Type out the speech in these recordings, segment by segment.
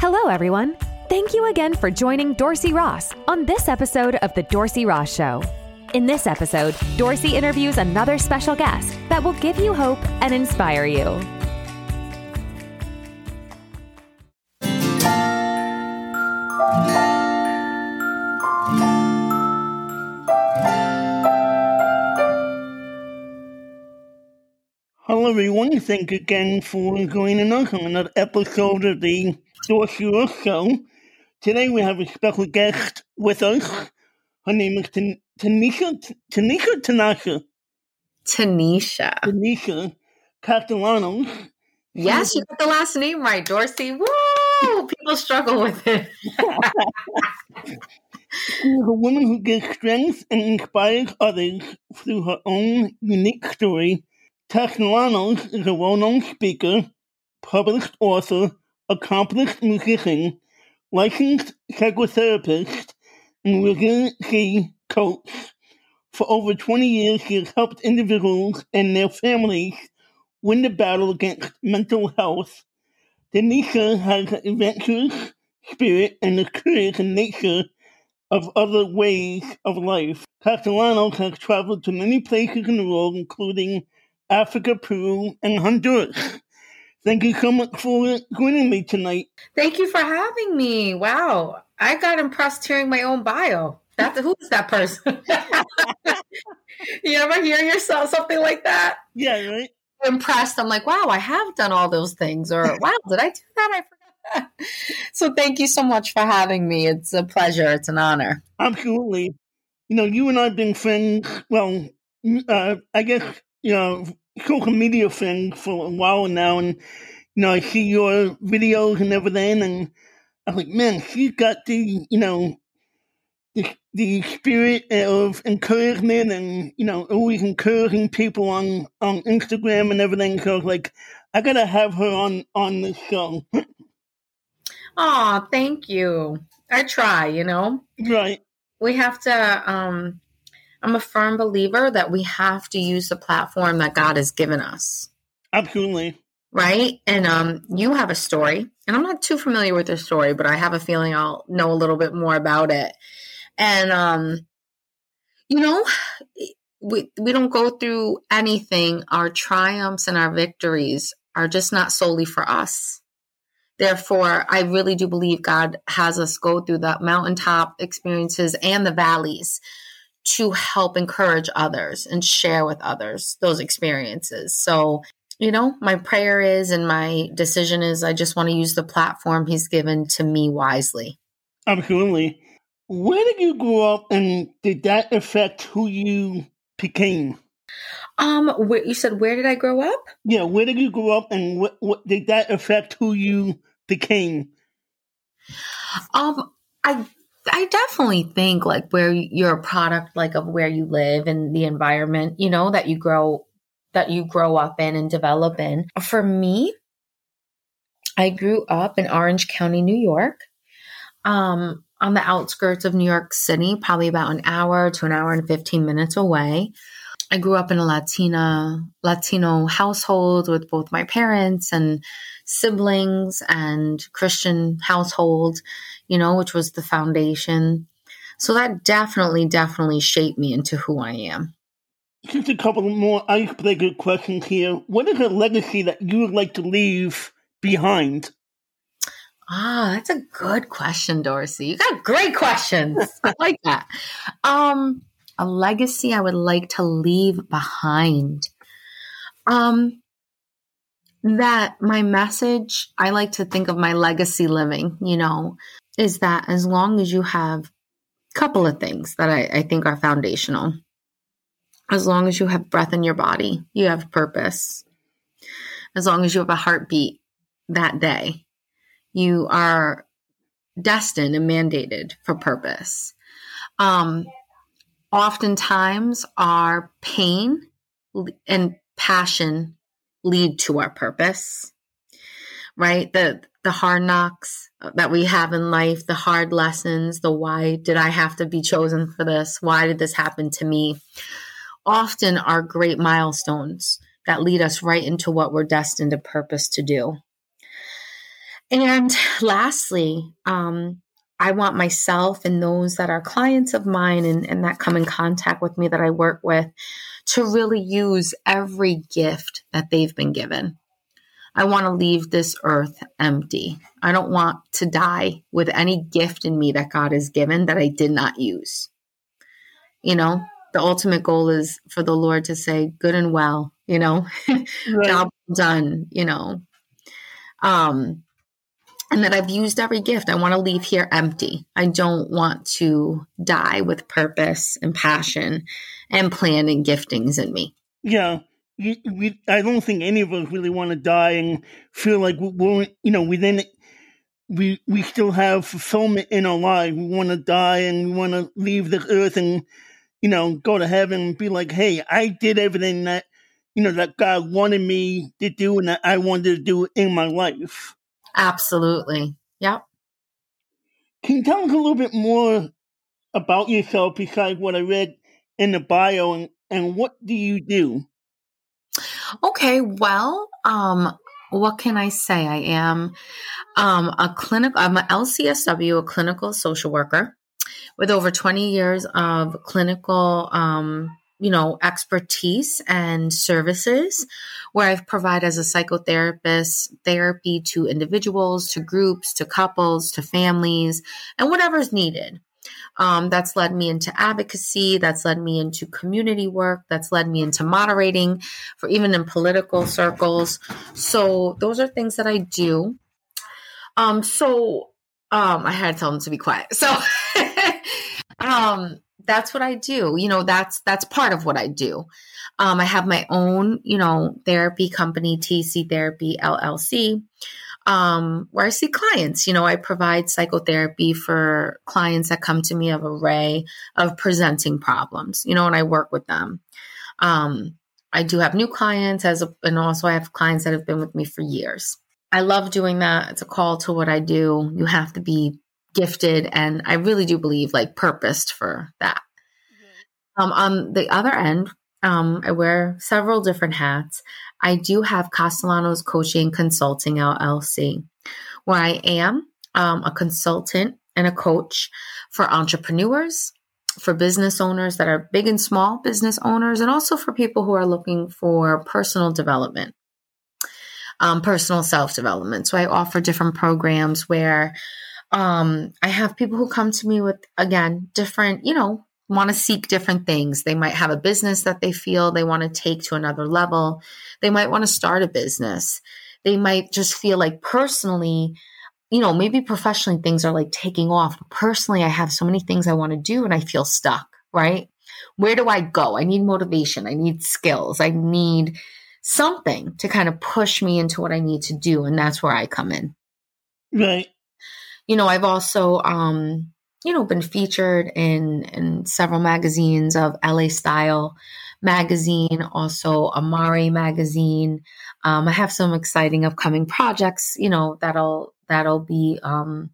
Hello, everyone. Thank you again for joining Dorsey Ross on this episode of The Dorsey Ross Show. In this episode, Dorsey interviews another special guest that will give you hope and inspire you. Everyone. Thank you again for joining us on another episode of the Dorsey Show. Today we have a special guest with us. Her name is Tan- Tanisha, T- Tanisha Tanasha, Tanisha. Tanisha Castellanos. Yes, you got the last name right, Dorsey. Woo! People struggle with it. She is a woman who gives strength and inspires others through her own unique story. Castellanos is a well-known speaker, published author, accomplished musician, licensed psychotherapist, and resiliency coach. For over 20 years, he has helped individuals and their families win the battle against mental health. Denisha has an adventurous spirit and is curious nature of other ways of life. Castellanos has traveled to many places in the world, including Africa, Peru, and Honduras. Thank you so much for joining me tonight. Thank you for having me. Wow. I got impressed hearing my own bio. That's who is that person? you ever hear yourself something like that? Yeah, right? Impressed. I'm like, wow, I have done all those things. Or wow, did I do that? I forgot that. So thank you so much for having me. It's a pleasure. It's an honor. Absolutely. You know, you and I have been friends, well, uh, I guess, you know, social media thing for a while now. And, you know, I see your videos and everything. And I'm like, man, she's got the, you know, the, the spirit of encouragement and, you know, always encouraging people on, on Instagram and everything. So I was like, I got to have her on, on this show. Oh, thank you. I try, you know. right. we have to um i'm a firm believer that we have to use the platform that god has given us. Absolutely. right? And um you have a story and i'm not too familiar with your story but i have a feeling i'll know a little bit more about it. And um you know we we don't go through anything. Our triumphs and our victories are just not solely for us. Therefore i really do believe god has us go through the mountaintop experiences and the valleys to help encourage others and share with others those experiences so you know my prayer is and my decision is i just want to use the platform he's given to me wisely Absolutely. Where did you grow up and did that affect who you became? um where, you said where did i grow up Yeah, where did you grow up and what, what did that affect who you became? Um, I I definitely think like where you're a product like of where you live and the environment, you know, that you grow that you grow up in and develop in. For me, I grew up in Orange County, New York. Um, on the outskirts of New York City, probably about an hour to an hour and 15 minutes away. I grew up in a Latina Latino household with both my parents and siblings and Christian household, you know, which was the foundation. So that definitely, definitely shaped me into who I am. Just a couple more icebreaker questions here. What is a legacy that you would like to leave behind? Ah, that's a good question, Dorsey. You got great questions. I like that. Um, a legacy I would like to leave behind. Um, that my message, I like to think of my legacy living, you know, is that as long as you have a couple of things that I, I think are foundational. As long as you have breath in your body, you have purpose. As long as you have a heartbeat that day, you are destined and mandated for purpose. Um, oftentimes, our pain and passion lead to our purpose, right? The the hard knocks that we have in life, the hard lessons, the why did I have to be chosen for this? Why did this happen to me? Often are great milestones that lead us right into what we're destined to purpose to do. And lastly, um, I want myself and those that are clients of mine and, and that come in contact with me that I work with to really use every gift that they've been given. I want to leave this earth empty. I don't want to die with any gift in me that God has given that I did not use. You know, the ultimate goal is for the Lord to say, good and well, you know, right. job done, you know. Um, and that I've used every gift. I want to leave here empty. I don't want to die with purpose and passion and plan and giftings in me. Yeah. We, I don't think any of us really want to die and feel like we're, you know, within we we still have fulfillment in our life. We want to die and we want to leave the earth and you know go to heaven and be like, hey, I did everything that you know that God wanted me to do and that I wanted to do in my life. Absolutely. Yep. Can you tell us a little bit more about yourself besides what I read in the bio and, and what do you do? Okay, well, um, what can I say? I am um, a clinic. I'm an LCSW, a clinical social worker, with over 20 years of clinical, um, you know, expertise and services, where I've provided as a psychotherapist therapy to individuals, to groups, to couples, to families, and whatever's needed. Um, that's led me into advocacy. That's led me into community work. That's led me into moderating for even in political circles. So those are things that I do. Um, so um, I had to tell them to be quiet. So um, that's what I do. You know, that's that's part of what I do. Um, I have my own, you know, therapy company, TC Therapy LLC um, where I see clients. You know, I provide psychotherapy for clients that come to me of a array of presenting problems. You know, and I work with them. Um, I do have new clients as a, and also I have clients that have been with me for years. I love doing that. It's a call to what I do. You have to be gifted, and I really do believe like purposed for that. Mm-hmm. Um, on the other end, um, I wear several different hats. I do have Castellanos Coaching Consulting LLC, where I am um, a consultant and a coach for entrepreneurs, for business owners that are big and small business owners, and also for people who are looking for personal development, um, personal self development. So I offer different programs where um, I have people who come to me with, again, different, you know, want to seek different things. They might have a business that they feel they want to take to another level. They might want to start a business. They might just feel like personally, you know, maybe professionally things are like taking off. Personally, I have so many things I want to do and I feel stuck, right? Where do I go? I need motivation. I need skills. I need something to kind of push me into what I need to do. And that's where I come in. Right. You know, I've also, um, you know, been featured in in several magazines of LA Style magazine, also Amari magazine. Um, I have some exciting upcoming projects, you know, that'll that'll be um,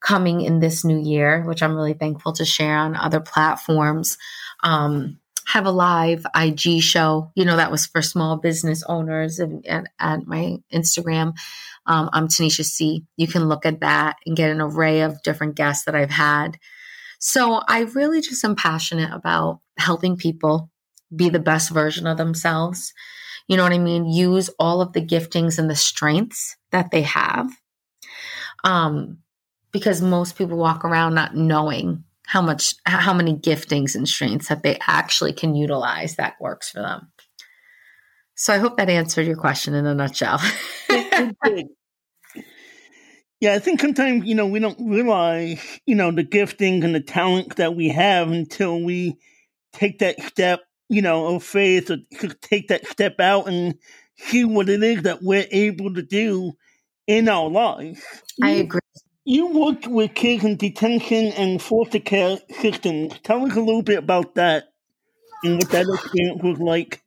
coming in this new year, which I'm really thankful to share on other platforms. Um, have a live IG show, you know, that was for small business owners and, and at my Instagram. Um, I'm Tanisha C. You can look at that and get an array of different guests that I've had. So I really just am passionate about helping people be the best version of themselves. You know what I mean? Use all of the giftings and the strengths that they have. Um, because most people walk around not knowing how much, how many giftings and strengths that they actually can utilize that works for them. So I hope that answered your question in a nutshell. Yeah, I think sometimes, you know, we don't realize, you know, the gifting and the talent that we have until we take that step, you know, of faith or take that step out and see what it is that we're able to do in our life. I agree. You worked with kids in detention and foster care systems. Tell us a little bit about that and what that experience was like.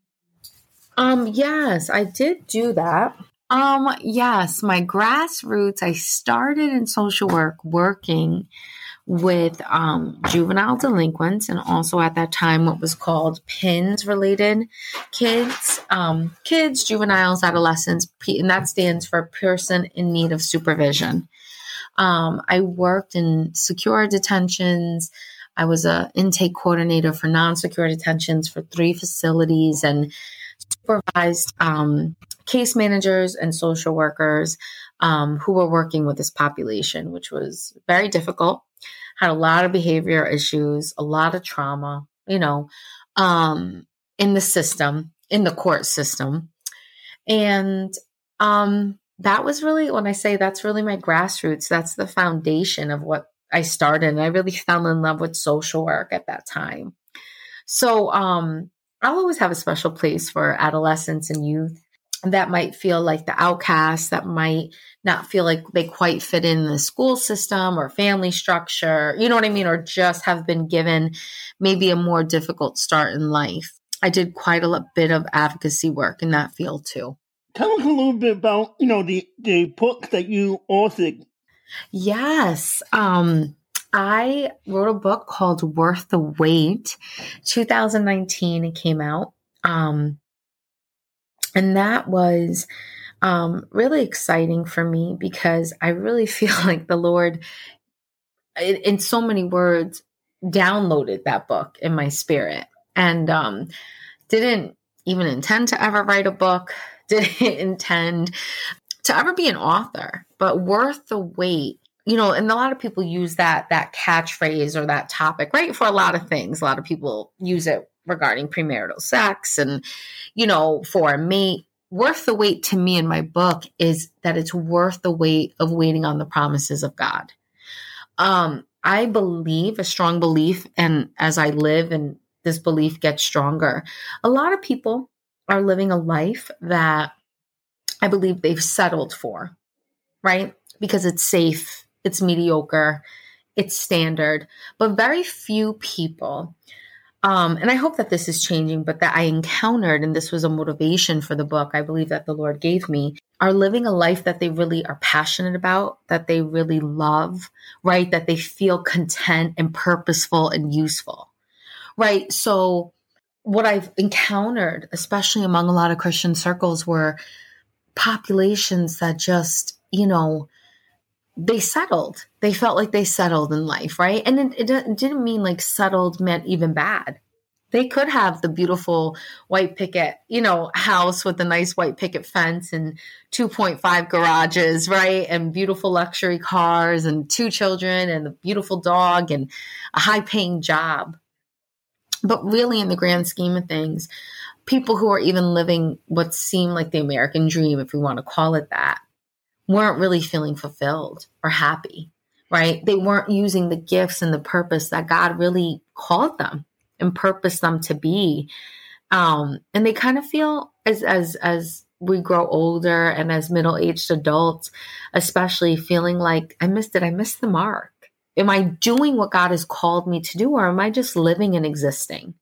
Um, yes, I did do that. Um, yes, my grassroots, I started in social work working with um, juvenile delinquents and also at that time what was called PINS related kids, um, kids, juveniles, adolescents, and that stands for person in need of supervision. Um, I worked in secure detentions. I was a intake coordinator for non-secure detentions for three facilities and supervised um, case managers and social workers um, who were working with this population, which was very difficult had a lot of behavior issues, a lot of trauma, you know, um, in the system, in the court system. And um, that was really, when I say that's really my grassroots, that's the foundation of what I started. And I really fell in love with social work at that time. So um, I'll always have a special place for adolescents and youth that might feel like the outcast, that might not feel like they quite fit in the school system or family structure, you know what I mean? Or just have been given maybe a more difficult start in life. I did quite a bit of advocacy work in that field too. Tell us a little bit about, you know, the, the book that you authored. Yes. Um, I wrote a book called Worth the Wait. 2019 it came out. Um, and that was um, really exciting for me because I really feel like the Lord, in, in so many words, downloaded that book in my spirit and um, didn't even intend to ever write a book, didn't intend to ever be an author, but worth the wait. You know, and a lot of people use that that catchphrase or that topic, right? For a lot of things. A lot of people use it regarding premarital sex and, you know, for a mate worth the wait to me in my book is that it's worth the wait of waiting on the promises of God. Um, I believe a strong belief, and as I live and this belief gets stronger, a lot of people are living a life that I believe they've settled for, right? Because it's safe, it's mediocre, it's standard, but very few people um, and I hope that this is changing, but that I encountered, and this was a motivation for the book, I believe that the Lord gave me, are living a life that they really are passionate about, that they really love, right? That they feel content and purposeful and useful, right? So, what I've encountered, especially among a lot of Christian circles, were populations that just, you know, they settled. They felt like they settled in life, right? And it, it, didn't mean like settled meant even bad. They could have the beautiful white picket, you know, house with a nice white picket fence and 2.5 garages, right? And beautiful luxury cars and two children and a beautiful dog and a high paying job. But really, in the grand scheme of things, people who are even living what seemed like the American dream, if we want to call it that, weren't really feeling fulfilled or happy, right? They weren't using the gifts and the purpose that God really called them and purposed them to be. Um, and they kind of feel as as as we grow older and as middle-aged adults, especially feeling like I missed it, I missed the mark. Am I doing what God has called me to do, or am I just living and existing?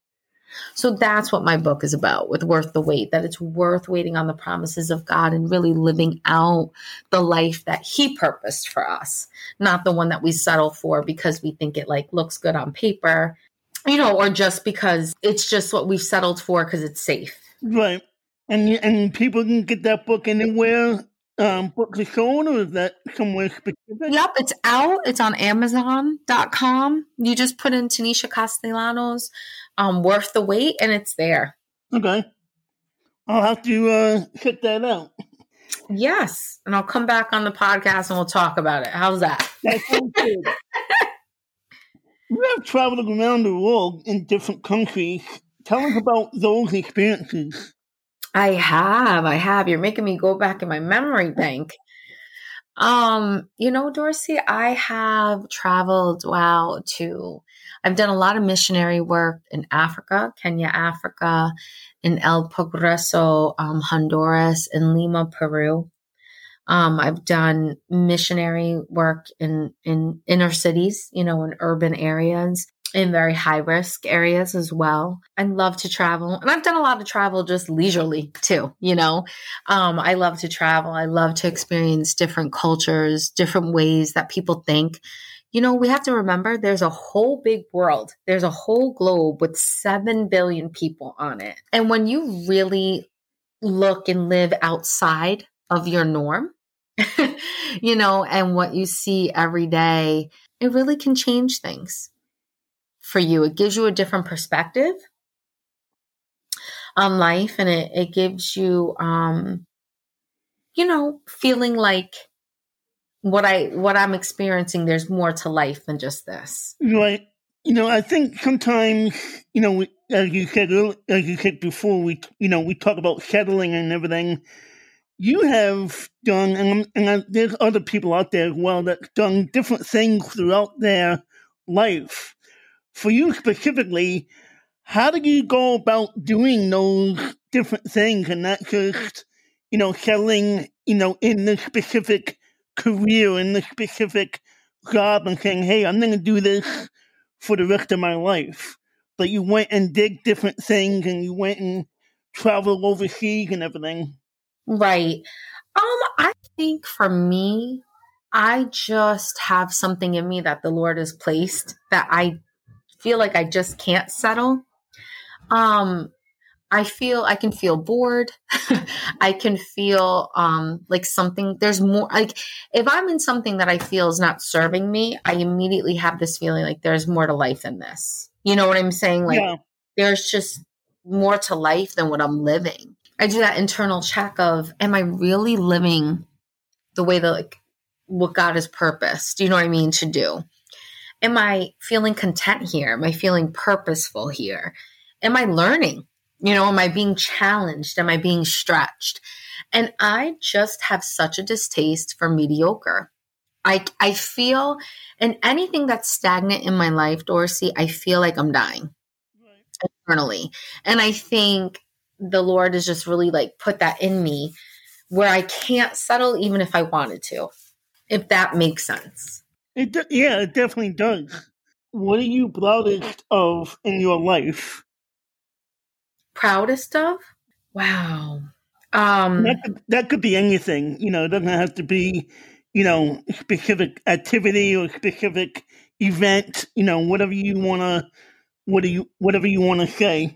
So that's what my book is about with Worth the Wait, that it's worth waiting on the promises of God and really living out the life that He purposed for us, not the one that we settle for because we think it like looks good on paper, you know, or just because it's just what we've settled for because it's safe. Right. And and people can get that book anywhere um, books the shown, or is that somewhere specific? Yep, it's out. It's on Amazon.com. You just put in Tanisha Castellanos um, worth the wait, and it's there. Okay, I'll have to uh, check that out. Yes, and I'll come back on the podcast and we'll talk about it. How's that? That sounds good. you have traveled around the world in different countries. Tell us about those experiences. I have, I have. You're making me go back in my memory bank. Um, you know, Dorsey, I have traveled wow to I've done a lot of missionary work in Africa, Kenya, Africa, in El Progreso, um, Honduras, in Lima, Peru. Um, I've done missionary work in in inner cities, you know, in urban areas, in very high risk areas as well. I love to travel, and I've done a lot of travel just leisurely too. You know, um, I love to travel. I love to experience different cultures, different ways that people think You know, we have to remember there's a whole big world. There's a whole globe with 7 billion people on it. And when you really look and live outside of your norm, you know, and what you see every day, it really can change things for you. It gives you a different perspective on life and it, it gives you, um, you know, feeling like what I what I'm experiencing, there's more to life than just this. Right. You know, I think sometimes, you know, as you said, as you said before, we, you know, we talk about settling and everything you have done, and, and there's other people out there as well that done different things throughout their life. For you specifically, how do you go about doing those different things and not just, you know, selling, you know, in the specific career, in the specific job and saying, hey, I'm going to do this for the rest of my life. But you went and did different things and you went and traveled overseas and everything. Right. Um, I think for me, I just have something in me that the Lord has placed that I feel like I just can't settle. Um, I feel I can feel bored. I can feel um like something there's more like if I'm in something that I feel is not serving me, I immediately have this feeling like there's more to life than this. You know what I'm saying? Like yeah. there's just more to life than what I'm living. I do that internal check of, am I really living the way that like what God has purposed? Do you know what I mean to do? Am I feeling content here? Am I feeling purposeful here? Am I learning? You know, am I being challenged? Am I being stretched? And I just have such a distaste for mediocre. I I feel and anything that's stagnant in my life, Dorsey, I feel like I'm dying right. internally. And I think the Lord has just really like put that in me where I can't settle even if I wanted to, if that makes sense. It do- yeah, it definitely does. What are you proudest of in your life? Proudest of? Wow. Um, that could, that could be anything. You know, it doesn't have to be, you know, specific activity or specific event. You know, whatever you want to, what do you, whatever you want to say.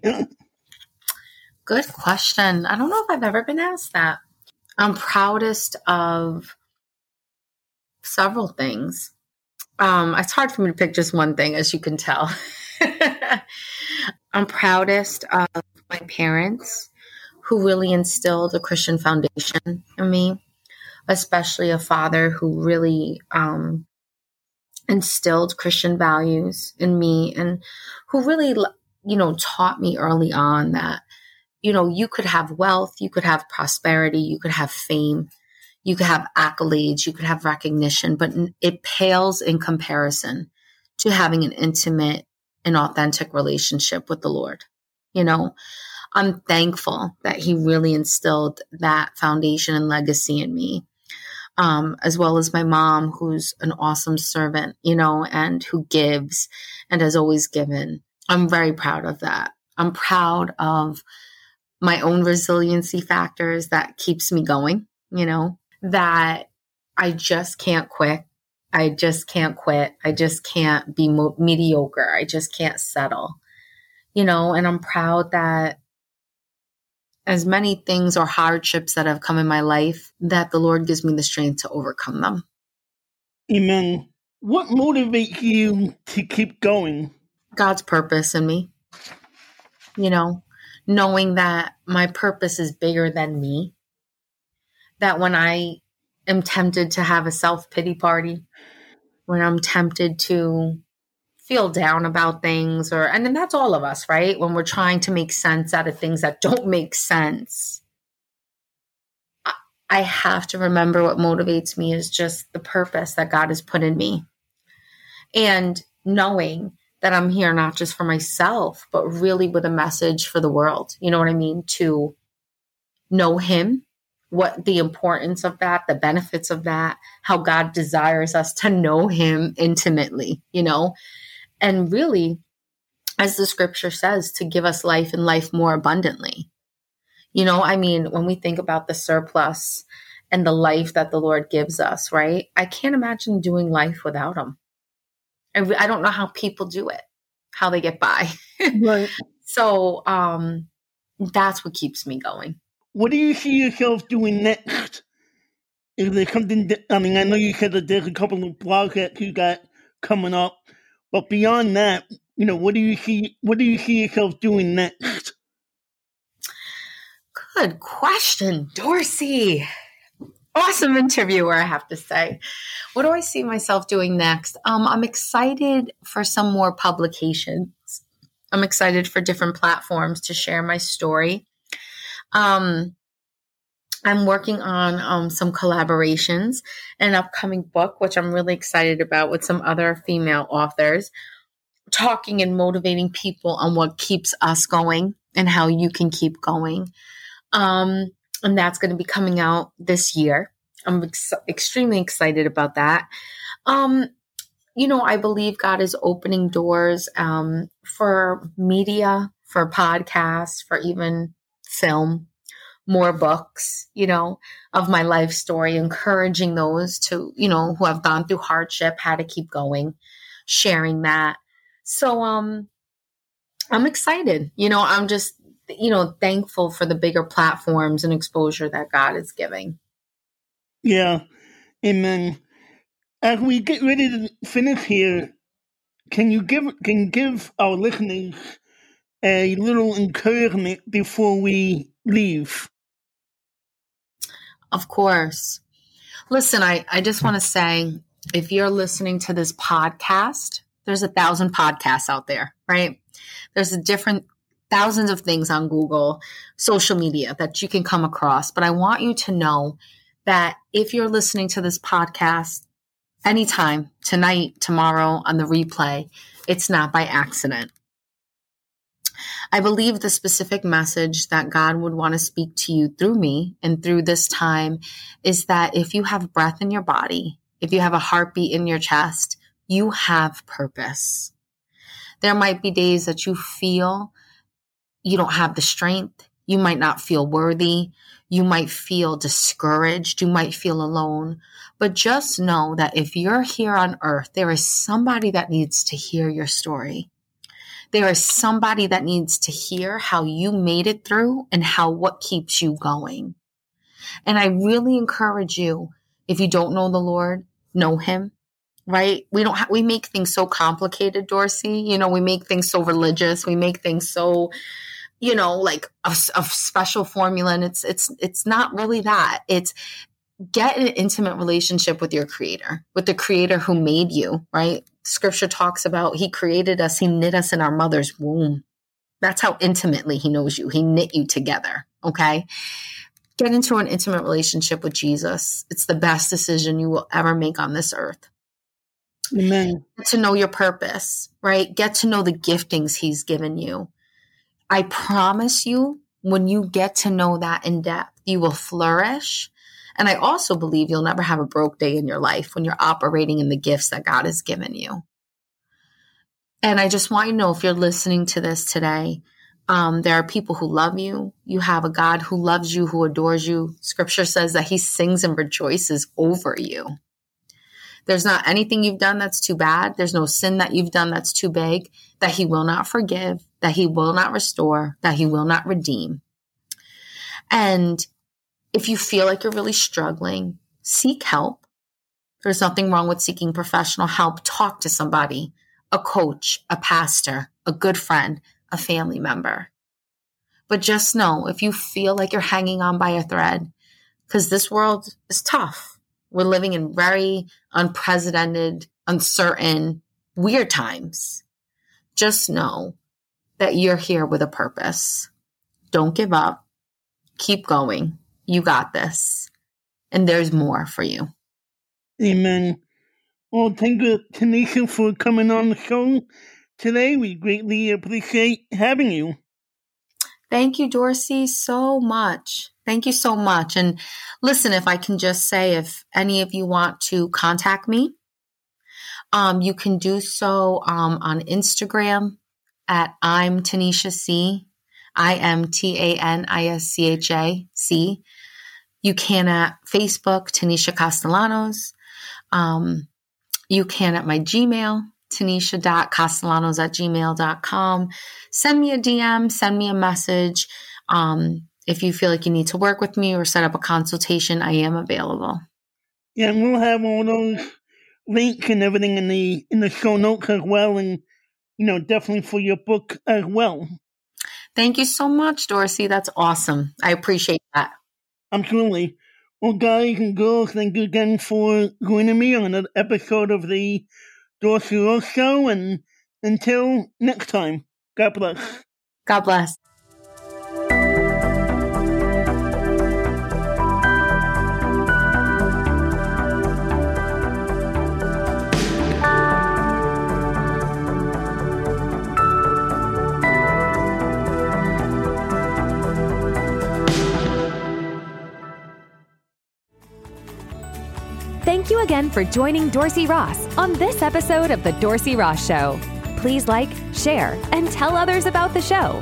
Good question. I don't know if I've ever been asked that. I'm proudest of several things. Um, it's hard for me to pick just one thing, as you can tell. I'm proudest of my parents who really instilled a Christian foundation in me, especially a father who really um, instilled Christian values in me and who really, you know, taught me early on that you know, you could have wealth, you could have prosperity, you could have fame, you could have accolades, you could have recognition, but it pales in comparison to having an intimate and authentic relationship with the Lord. You know, I'm thankful that He really instilled that foundation and legacy in me. Um, as well as my mom, who's an awesome servant, you know, and who gives and has always given. I'm very proud of that. I'm proud of my own resiliency factors that keeps me going, you know, that I just can't quit. I just can't quit. I just can't be mo- mediocre. I just can't settle, you know, and I'm proud that as many things or hardships that have come in my life, that the Lord gives me the strength to overcome them. Amen. What motivates you to keep going? God's purpose in me. You know, knowing that my purpose is bigger than me. That when I am tempted to have a self pity party, when I'm tempted to feel down about things, or, and then that's all of us, right? When we're trying to make sense out of things that don't make sense. I have to remember what motivates me is just the purpose that God has put in me. And knowing that I'm here not just for myself, but really with a message for the world. You know what I mean? To know Him, what the importance of that, the benefits of that, how God desires us to know Him intimately, you know? And really, as the scripture says, to give us life and life more abundantly. You know, I mean, when we think about the surplus and the life that the Lord gives us, right? I can't imagine doing life without Him. I, I don't know how people do it, how they get by. Right. so um, that's what keeps me going. What do you see yourself doing next? Is there something? That, I mean, I know you said that there's a couple of that you got coming up, but beyond that, you know, what do you see? What do you see yourself doing next? Good question, Dorsey. Awesome interviewer, I have to say. What do I see myself doing next? Um, I'm excited for some more publications. I'm excited for different platforms to share my story. Um, I'm working on um, some collaborations, an upcoming book, which I'm really excited about with some other female authors, talking and motivating people on what keeps us going and how you can keep going. Um, and that's going to be coming out this year. I'm ex- extremely excited about that. Um, you know, I believe God is opening doors um, for media, for podcasts, for even film, more books, you know, of my life story, encouraging those to, you know, who have gone through hardship, how to keep going, sharing that. So, um, I'm excited. You know, I'm just you know, thankful for the bigger platforms and exposure that God is giving. Yeah. Amen. As we get ready to finish here, can you give can give our listeners a little encouragement before we leave? Of course. Listen, I, I just want to say if you're listening to this podcast, there's a thousand podcasts out there, right? There's a different thousands of things on Google, social media that you can come across. But I want you to know that if you're listening to this podcast anytime, tonight, tomorrow, on the replay, it's not by accident. I believe the specific message that God would want to speak to you through me and through this time is that if you have breath in your body, if you have a heartbeat in your chest, you have purpose. There might be days that you feel you don't have the strength. You might not feel worthy. You might feel discouraged. You might feel alone. But just know that if you're here on earth, there is somebody that needs to hear your story. There is somebody that needs to hear how you made it through and how what keeps you going. And I really encourage you, if you don't know the Lord, know him, right? We don't have, we make things so complicated, Dorsey. You know, we make things so religious. We make things so you know, like a, a special formula. And it's, it's, it's not really that. It's, get an intimate relationship with your creator, with the creator who made you, right? Scripture talks about he created us, he knit us in our mother's womb. That's how intimately he knows you. He knit you together, okay? Get into an intimate relationship with Jesus. It's the best decision you will ever make on this earth. Amen. Get to know your purpose, right? Get to know the giftings he's given you. I promise you, when you get to know that in depth, you will flourish. And I also believe you'll never have a broke day in your life when you're operating in the gifts that God has given you. And I just want you to know if you're listening to this today, um, there are people who love you. You have a God who loves you, who adores you. Scripture says that he sings and rejoices over you. There's not anything you've done that's too bad. There's no sin that you've done that's too big that he will not forgive, that he will not restore, that he will not redeem. And if you feel like you're really struggling, seek help. There's nothing wrong with seeking professional help. Talk to somebody, a coach, a pastor, a good friend, a family member. But just know if you feel like you're hanging on by a thread, because this world is tough we're living in very unprecedented, uncertain, weird times. Just know that you're here with a purpose. Don't give up. Keep going. You got this. And there's more for you. Amen. Well, thank you, Tanisha, for coming on the show today. We greatly appreciate having you. Thank you, Dorsey, so much. Thank you so much. And listen, if I can just say, if any of you want to contact me, um, you can do so um, on Instagram at I'm Tanisha C. I M T A N I S C H A C. You can at Facebook, Tanisha Castellanos. Um, you can at my Gmail, tanisha.castellanos at gmail.com. Send me a DM, send me a message. Um, if you feel like you need to work with me or set up a consultation, I am available. Yeah, and we'll have all those links and everything in the in the show notes as well, and you know, definitely for your book as well. Thank you so much, Dorsey. That's awesome. I appreciate that. Absolutely. Well, guys and girls, thank you again for joining me on another episode of the Dorsey Show, and until next time, God bless. God bless. Thank you again for joining Dorsey Ross on this episode of The Dorsey Ross Show. Please like, share, and tell others about the show.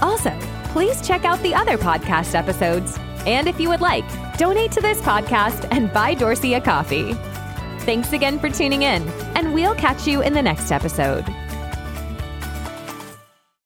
Also, please check out the other podcast episodes. And if you would like, donate to this podcast and buy Dorsey a coffee. Thanks again for tuning in, and we'll catch you in the next episode.